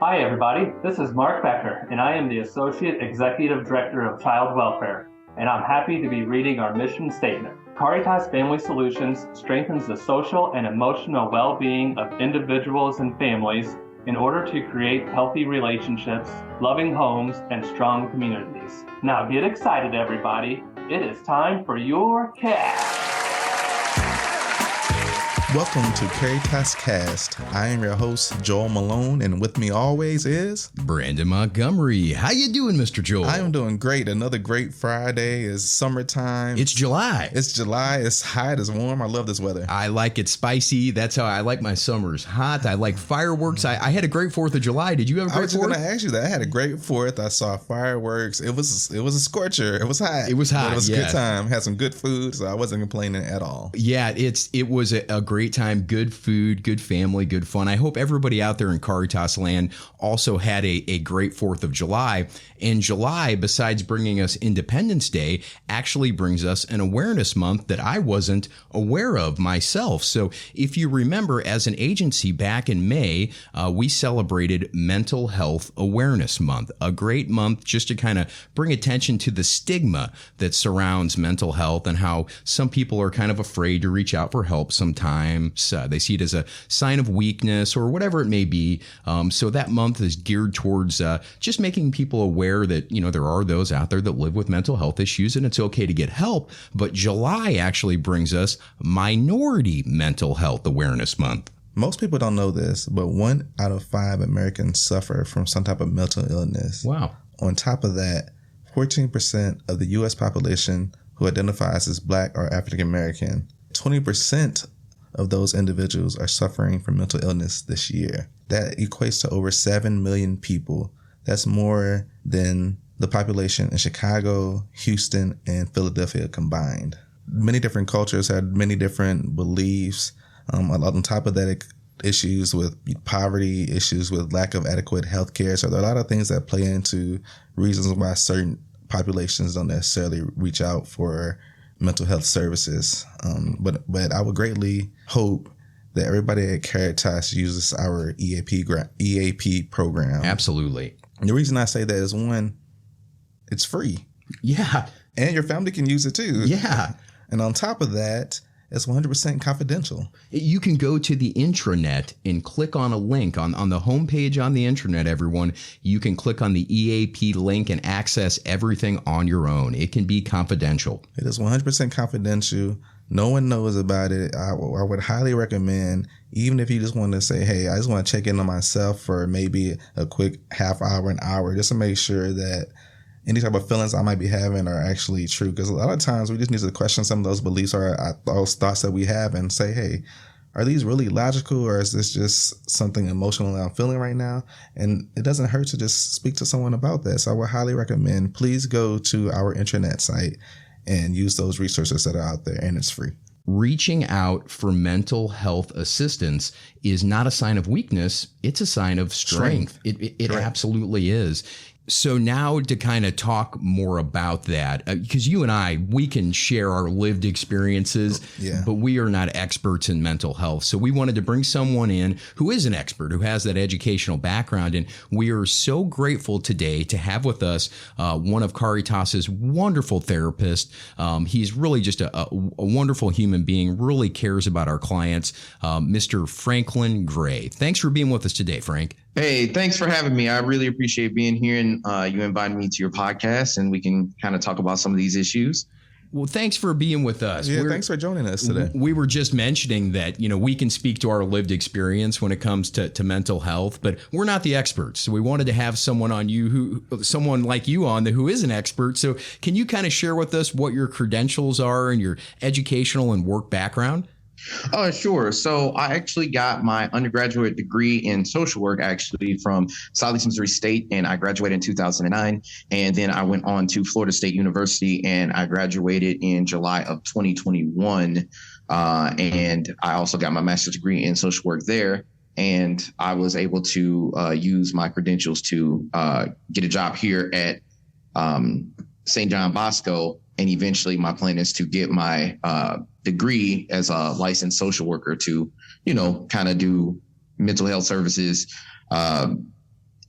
Hi, everybody. This is Mark Becker, and I am the Associate Executive Director of Child Welfare, and I'm happy to be reading our mission statement. Caritas Family Solutions strengthens the social and emotional well being of individuals and families in order to create healthy relationships, loving homes, and strong communities. Now get excited, everybody. It is time for your cast. Welcome to Caritas Cast. I am your host, Joel Malone, and with me always is Brandon Montgomery. How you doing, Mr. Joel? I am doing great. Another great Friday. It's summertime. It's July. It's July. It's hot. It's warm. I love this weather. I like it spicy. That's how I like my summers. Hot. I like fireworks. I, I had a great Fourth of July. Did you have a I great was just Fourth? gonna ask you that. I had a great Fourth. I saw fireworks. It was it was a scorcher. It was hot. It was but hot, It was a good time. Had some good food, so I wasn't complaining at all. Yeah, it's it was a, a great time. Good food, good family, good fun. I hope everybody out there in Caritas land also had a, a great Fourth of July. And July, besides bringing us Independence Day, actually brings us an awareness month that I wasn't aware of myself. So if you remember, as an agency back in May, uh, we celebrated Mental Health Awareness Month, a great month just to kind of bring attention to the stigma that surrounds mental health and how some people are kind of afraid to reach out for help sometimes. Uh, they see it as a sign of weakness or whatever it may be. Um, so that month is geared towards uh, just making people aware that, you know, there are those out there that live with mental health issues and it's okay to get help. But July actually brings us Minority Mental Health Awareness Month. Most people don't know this, but one out of five Americans suffer from some type of mental illness. Wow. On top of that, 14% of the US population who identifies as black or African American, 20% of those individuals are suffering from mental illness this year. That equates to over 7 million people. That's more than the population in Chicago, Houston, and Philadelphia combined. Many different cultures had many different beliefs. Um, a lot on top of that, issues with poverty, issues with lack of adequate health care. So there are a lot of things that play into reasons why certain populations don't necessarily reach out for mental health services. Um, but but I would greatly hope that everybody at Caritas uses our EAP gra- EAP program. Absolutely. And the reason I say that is one, it's free, Yeah. and your family can use it too. Yeah. And on top of that, it's 100% confidential. You can go to the intranet and click on a link on, on the homepage on the intranet, everyone. You can click on the EAP link and access everything on your own. It can be confidential. It is 100% confidential. No one knows about it. I, I would highly recommend, even if you just want to say, hey, I just want to check in on myself for maybe a quick half hour, an hour, just to make sure that any type of feelings I might be having are actually true. Because a lot of times we just need to question some of those beliefs or uh, those thoughts that we have and say, hey, are these really logical or is this just something emotional that I'm feeling right now? And it doesn't hurt to just speak to someone about that. So I would highly recommend please go to our intranet site and use those resources that are out there and it's free. Reaching out for mental health assistance is not a sign of weakness, it's a sign of strength. It, it, it absolutely is. So now to kind of talk more about that, because you and I, we can share our lived experiences, Yeah. but we are not experts in mental health. So we wanted to bring someone in who is an expert, who has that educational background, and we are so grateful today to have with us uh, one of Caritas's wonderful therapists. Um, he's really just a, a, a wonderful human being, really cares about our clients, um, Mr. Franklin Grey. Thanks for being with us today, Frank. Hey, thanks for having me. I really appreciate being here and uh, you invited me to your podcast and we can kind of talk about some of these issues. Well, thanks for being with us. Yeah, We're- thanks for joining us today. We were just mentioning that, you know, we can speak to our lived experience when it comes to, to mental health, but we're not the experts. So we wanted to have someone on you who, someone like you on the, who is an expert. So can you kind of share with us what your credentials are and your educational and work background? Oh, sure. So I actually got my undergraduate degree in social work actually from Southeast Missouri State, and I graduated in 2009. And then I went on to Florida State University, and I graduated in July of 2021. Uh, and I also got my master's degree in social work there. And I was able to uh, use my credentials to uh, get a job here at um, St. John Bosco. And eventually, my plan is to get my uh, degree as a licensed social worker to, you know, kind of do mental health services, um,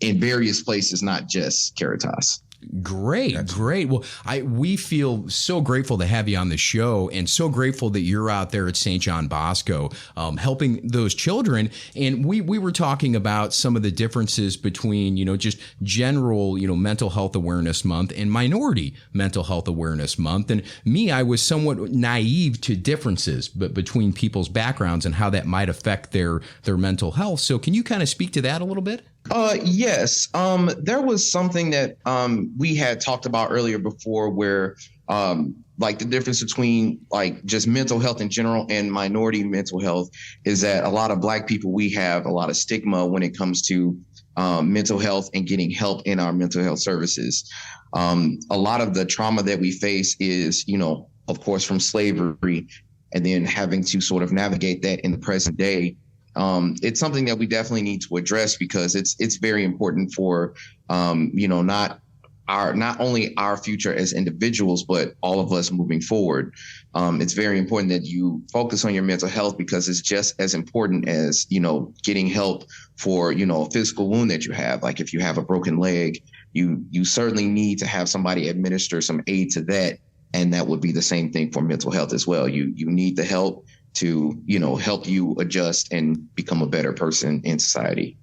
in various places, not just Caritas. Great, gotcha. great. Well, I we feel so grateful to have you on the show, and so grateful that you're out there at St. John Bosco um, helping those children. And we we were talking about some of the differences between you know just general you know mental health awareness month and minority mental health awareness month. And me, I was somewhat naive to differences, but between people's backgrounds and how that might affect their their mental health. So, can you kind of speak to that a little bit? Uh, yes. Um, there was something that um, we had talked about earlier before where um, like the difference between like just mental health in general and minority mental health is that a lot of black people we have a lot of stigma when it comes to um, mental health and getting help in our mental health services um, a lot of the trauma that we face is you know of course from slavery and then having to sort of navigate that in the present day um, it's something that we definitely need to address because it's it's very important for um, you know not our not only our future as individuals but all of us moving forward. Um, it's very important that you focus on your mental health because it's just as important as you know getting help for you know a physical wound that you have. Like if you have a broken leg you you certainly need to have somebody administer some aid to that and that would be the same thing for mental health as well. You you need the help to you know help you adjust and become a better person in society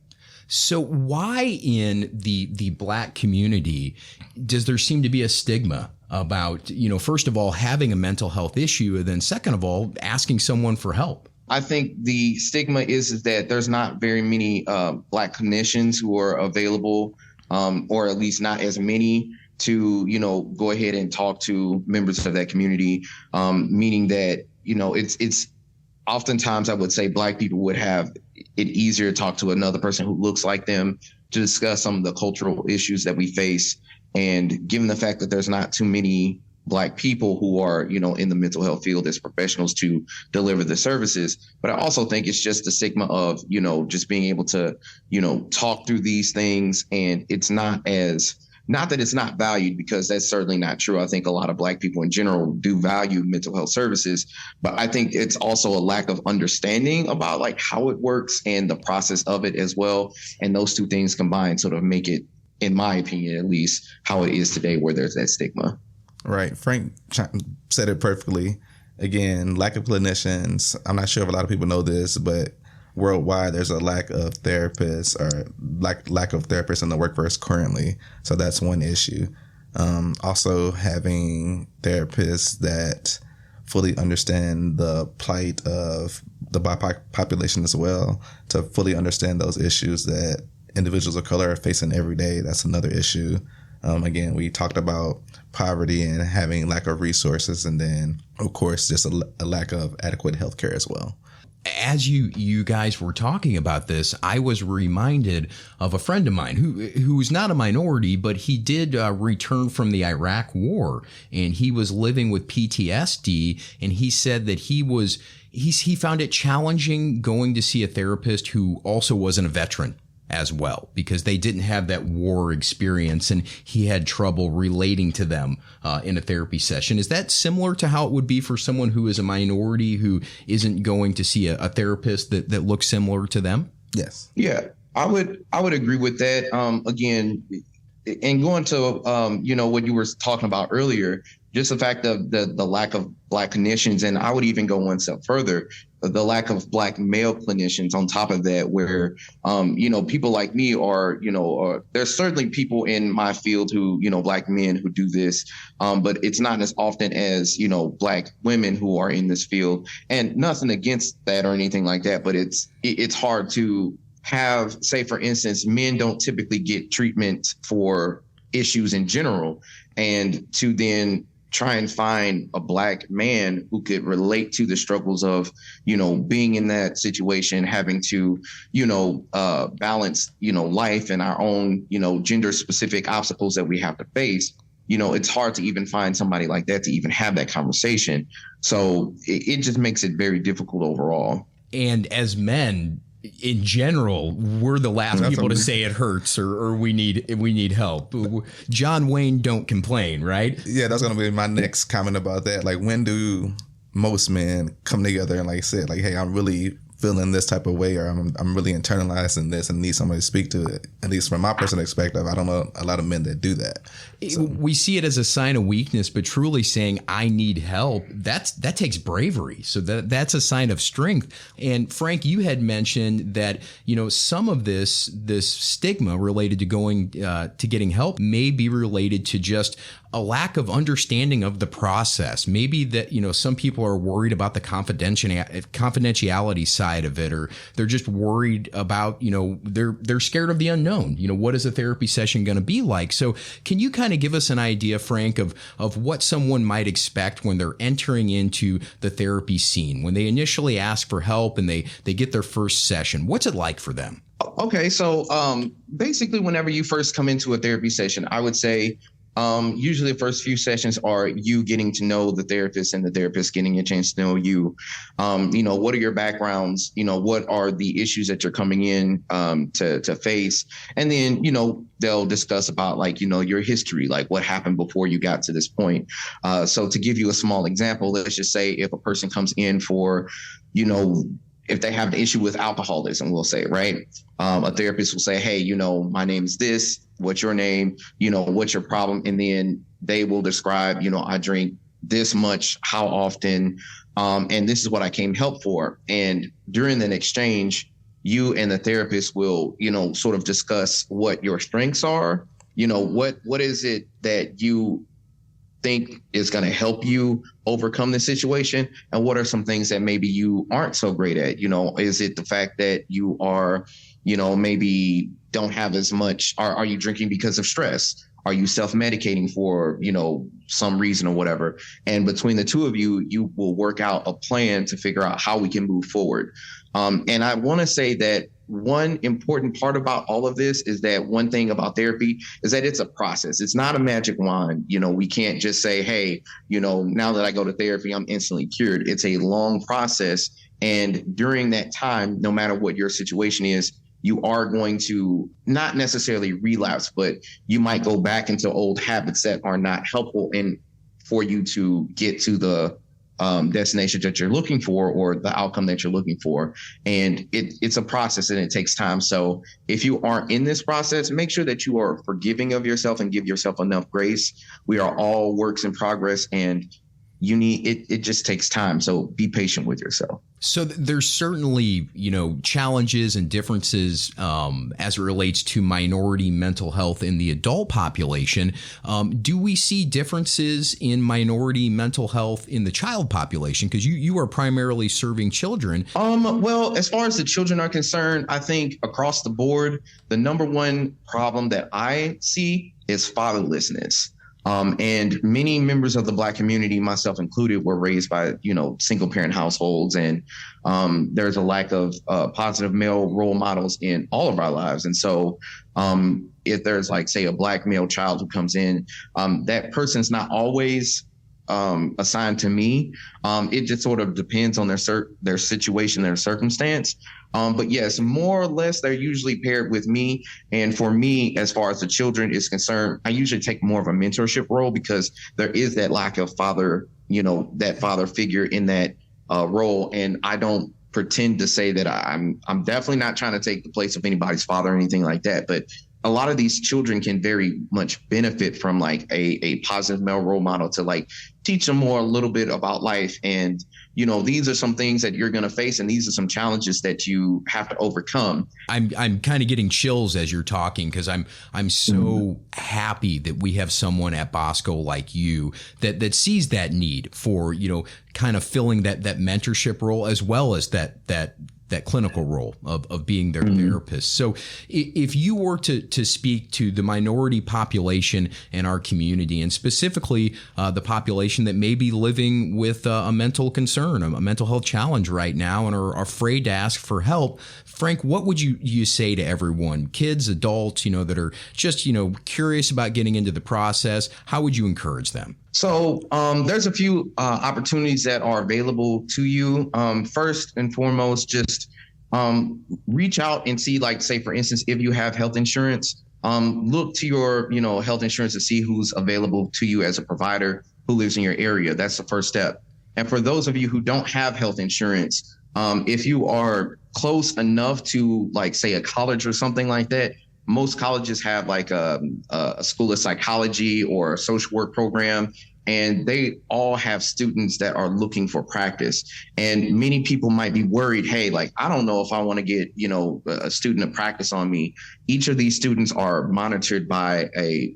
so why in the the black community does there seem to be a stigma about you know first of all having a mental health issue and then second of all asking someone for help I think the stigma is, that there's not very many uh, black clinicians who are available, um, or at least not as many to you know go ahead and talk to members of that community. Um, meaning that you know it's it's oftentimes I would say black people would have it easier to talk to another person who looks like them to discuss some of the cultural issues that we face. And given the fact that there's not too many black people who are, you know, in the mental health field as professionals to deliver the services. But I also think it's just the stigma of, you know, just being able to, you know, talk through these things and it's not as not that it's not valued, because that's certainly not true. I think a lot of Black people in general do value mental health services, but I think it's also a lack of understanding about like how it works and the process of it as well. And those two things combined sort of make it, in my opinion at least, how it is today, where there's that stigma. Right. Frank said it perfectly. Again, lack of clinicians. I'm not sure if a lot of people know this, but worldwide there's a lack of therapists or lack lack of therapists in the workforce currently. So that's one issue. Um, also having therapists that fully understand the plight of the BIPOC population as well to fully understand those issues that individuals of color are facing every day. That's another issue. Um, again, we talked about poverty and having lack of resources, and then, of course, just a, a lack of adequate health care as well as you you guys were talking about this, I was reminded of a friend of mine who who's not a minority, but he did uh, return from the Iraq War, and he was living with PTSD, and he said that he was he's he found it challenging going to see a therapist who also wasn't a veteran as well because they didn't have that war experience and he had trouble relating to them uh, in a therapy session. Is that similar to how it would be for someone who is a minority who isn't going to see a, a therapist that, that looks similar to them? Yes. Yeah, I would I would agree with that. Um, again, and going to um, you know what you were talking about earlier, just the fact of the the lack of black clinicians, and I would even go one step further, the lack of black male clinicians. On top of that, where um, you know people like me are, you know, uh, there's certainly people in my field who, you know, black men who do this, um, but it's not as often as you know black women who are in this field. And nothing against that or anything like that, but it's it's hard to have, say, for instance, men don't typically get treatment for issues in general, and to then try and find a black man who could relate to the struggles of you know being in that situation having to you know uh, balance you know life and our own you know gender specific obstacles that we have to face. You know it's hard to even find somebody like that to even have that conversation. So it, it just makes it very difficult overall. And as men in general, we're the last That's people to say it hurts or, or we need we need help. John Wayne don't complain, right? Yeah, that's gonna be my next comment about that. Like, when do most men come together and like say, like, hey, I'm really feeling this type of way or I'm, I'm really internalizing this and need somebody to speak to it. At least from my personal perspective, I don't know a lot of men that do that. So. We see it as a sign of weakness, but truly saying I need help, that's that takes bravery. So that that's a sign of strength. And Frank, you had mentioned that you know some of this this stigma related to going uh, to getting help may be related to just a lack of understanding of the process. Maybe that, you know, some people are worried about the confidentiality side of it, or they're just worried about, you know, they're, they're scared of the unknown. You know, what is a therapy session going to be like? So can you kind of give us an idea, Frank, of, of what someone might expect when they're entering into the therapy scene, when they initially ask for help and they, they get their first session? What's it like for them? Okay, so um, basically, whenever you first come into a therapy session, I would say um, usually the first few sessions are you getting to know the therapist and the therapist getting a chance to know you. Um, you know, what are your backgrounds? You know, what are the issues that you're coming in um, to to face? And then, you know, they'll discuss about like, you know, your history, like what happened before you got to this point. Uh, so to give you a small example, let's just say if a person comes in for, you know, if they have an issue with alcoholism, we'll say, right? Um, a therapist will say, hey, you know, my name is this what's your name, you know, what's your problem, and then they will describe, you know, I drink this much, how often, um, and this is what I came help for. And during an exchange, you and the therapist will, you know, sort of discuss what your strengths are. You know, what what is it that you think is going to help you overcome the situation? And what are some things that maybe you aren't so great at? You know is it the fact that you are you know maybe don't have as much are, are you drinking because of stress? Are you self-medicating for you know some reason or whatever? And between the two of you you will work out a plan to figure out how we can move forward. Um, and i want to say that one important part about all of this is that one thing about therapy is that it's a process. It's not a magic wand. You know we can't just say hey you know now that i go to therapy i'm instantly cured. It's a long process. And during that time no matter what your situation is you are going to not necessarily relapse, but you might go back into old habits that are not helpful and for you to get to the um, destination that you're looking for or the outcome that you're looking for. And it, it's a process and it takes time. So if you aren't in this process, make sure that you are forgiving of yourself and give yourself enough grace. We are all works in progress and you need it it just takes time. So be patient with yourself. So there's certainly you know challenges and differences um, as it relates to minority mental health in the adult population. Um, do we see differences in minority mental health in the child population? Because you you are primarily serving children. Um well as far as the children are concerned i think across the board the number one problem that i see is fatherlessness um, and many members of the Black community, myself included, were raised by you know single parent households, and um, there's a lack of uh, positive male role models in all of our lives. And so, um, if there's like say a Black male child who comes in, um, that person's not always um, assigned to me. Um, it just sort of depends on their cert- their situation, their circumstance. Um, but yes, more or less, they're usually paired with me. And for me, as far as the children is concerned, I usually take more of a mentorship role because there is that lack of father, you know, that father figure in that uh, role. And I don't pretend to say that I'm I'm definitely not trying to take the place of anybody's father or anything like that. But a lot of these children can very much benefit from like a, a positive male role model to like teach them more a little bit about life and you know these are some things that you're going to face and these are some challenges that you have to overcome i'm i'm kind of getting chills as you're talking because i'm i'm so mm-hmm. happy that we have someone at bosco like you that that sees that need for you know kind of filling that that mentorship role as well as that that that clinical role of, of being their mm-hmm. therapist. So if you were to, to speak to the minority population in our community and specifically uh, the population that may be living with uh, a mental concern, a, a, mental health challenge right now and are, are afraid to ask for help, Frank, what would you, you say to everyone, kids, adults, you know, that are just, you know, curious about getting into the process? How would you encourage them? So um, there's a few uh, opportunities that are available to you. Um, first and foremost, just um, reach out and see, like, say, for instance, if you have health insurance, um, look to your, you know, health insurance to see who's available to you as a provider who lives in your area. That's the first step. And for those of you who don't have health insurance, Um, if you are close enough to like say a college or something like that, most colleges have like a, a school of psychology or a social work program and they all have students that are looking for practice. And many people might be worried hey like i don't know if i want to get you know a student to practice on me. Each of these students are monitored by a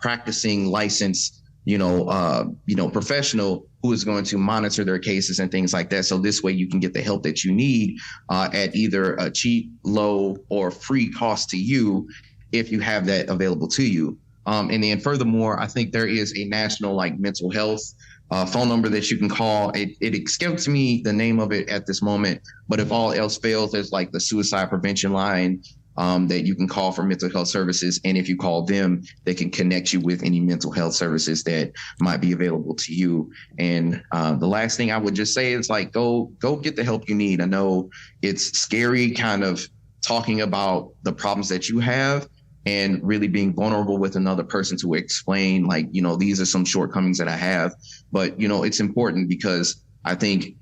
practicing licensed you know uh, you know professional who is going to monitor their cases and things like that so this way you can get the help that you need uh, at either a cheap low or free cost to you if you have that available to you um, and then furthermore, I think there is a national like mental health uh, phone number that you can call. It, it escapes me the name of it at this moment, but if all else fails, there's like the suicide prevention line um, that you can call for mental health services. And if you call them, they can connect you with any mental health services that might be available to you. And uh, the last thing I would just say is like, go, go get the help you need. I know it's scary kind of talking about the problems that you have and really being vulnerable with another person to explain like you know these are some shortcomings that i have but you know it's important because i think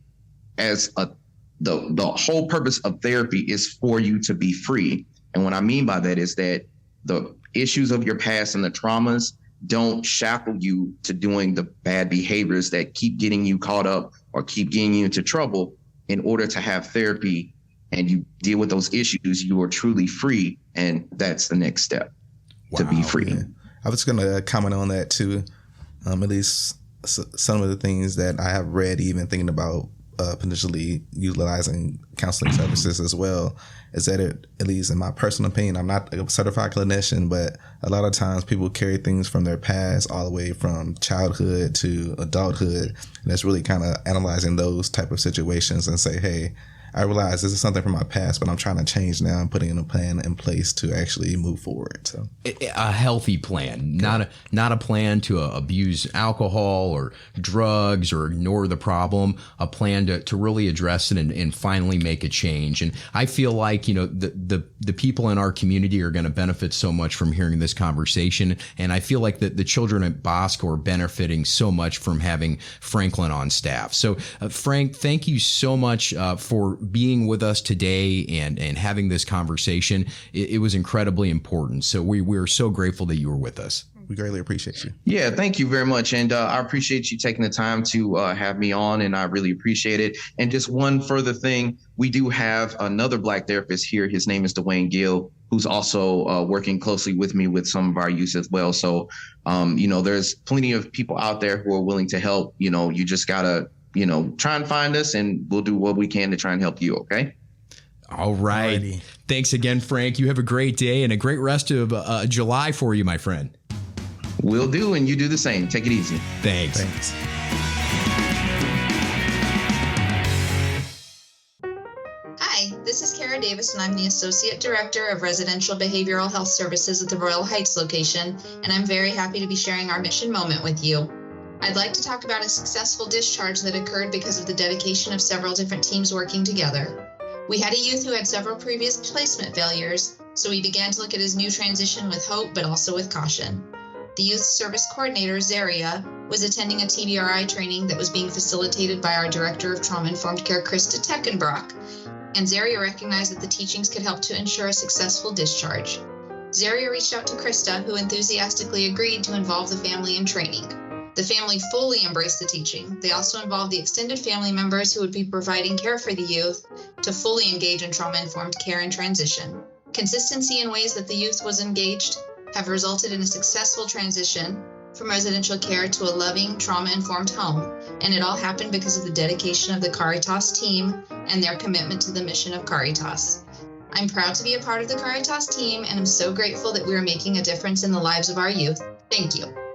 as a the the whole purpose of therapy is for you to be free and what i mean by that is that the issues of your past and the traumas don't shackle you to doing the bad behaviors that keep getting you caught up or keep getting you into trouble in order to have therapy and you deal with those issues, you are truly free. And that's the next step wow, to be free. Man. I was going to comment on that too. Um, at least some of the things that I have read, even thinking about uh, potentially utilizing counseling services as well, is that it, at least in my personal opinion, I'm not a certified clinician, but a lot of times people carry things from their past all the way from childhood to adulthood. And it's really kind of analyzing those type of situations and say, hey, I realize this is something from my past, but I'm trying to change now and putting in a plan in place to actually move forward. So a healthy plan, not a not a plan to uh, abuse alcohol or drugs or ignore the problem. A plan to, to really address it and, and finally make a change. And I feel like you know the the the people in our community are going to benefit so much from hearing this conversation. And I feel like the the children at Bosco are benefiting so much from having Franklin on staff. So uh, Frank, thank you so much uh, for being with us today and and having this conversation. It, it was incredibly important. So we we're so grateful that you were with us. We greatly appreciate you. Yeah, thank you very much, and uh, I appreciate you taking the time to uh, have me on, and I really appreciate it. And just one further thing, we do have another Black therapist here. His name is Dwayne Gill, who's also uh, working closely with me with some of our youth as well. So, um, you know, there's plenty of people out there who are willing to help. You know, you just gotta you know, try and find us and we'll do what we can to try and help you. Okay. All right. Alrighty. Thanks again, Frank. You have a great day and a great rest of uh, July for you, my friend. Will do. And you do the same. Take it easy. Thanks. Thanks. Hi, this is Kara Davis, and I'm the Associate Director of Residential Behavioral Health Services at the Royal Heights location, and I'm very happy to be sharing our mission moment with you. I'd like to talk about a successful discharge that occurred because of the dedication of several different teams working together. We had a youth who had several previous placement failures, so we began to look at his new transition with hope but also with caution. The youth service coordinator, Zaria, was attending a TBRI training that was being facilitated by our director of trauma informed care, Krista Teckenbrock, and Zaria recognized that the teachings could help to ensure a successful discharge. Zaria reached out to Krista, who enthusiastically agreed to involve the family in training. The family fully embraced the teaching. They also involved the extended family members who would be providing care for the youth to fully engage in trauma informed care and transition. Consistency in ways that the youth was engaged have resulted in a successful transition from residential care to a loving, trauma informed home. And it all happened because of the dedication of the Caritas team and their commitment to the mission of Caritas. I'm proud to be a part of the Caritas team and I'm so grateful that we are making a difference in the lives of our youth. Thank you.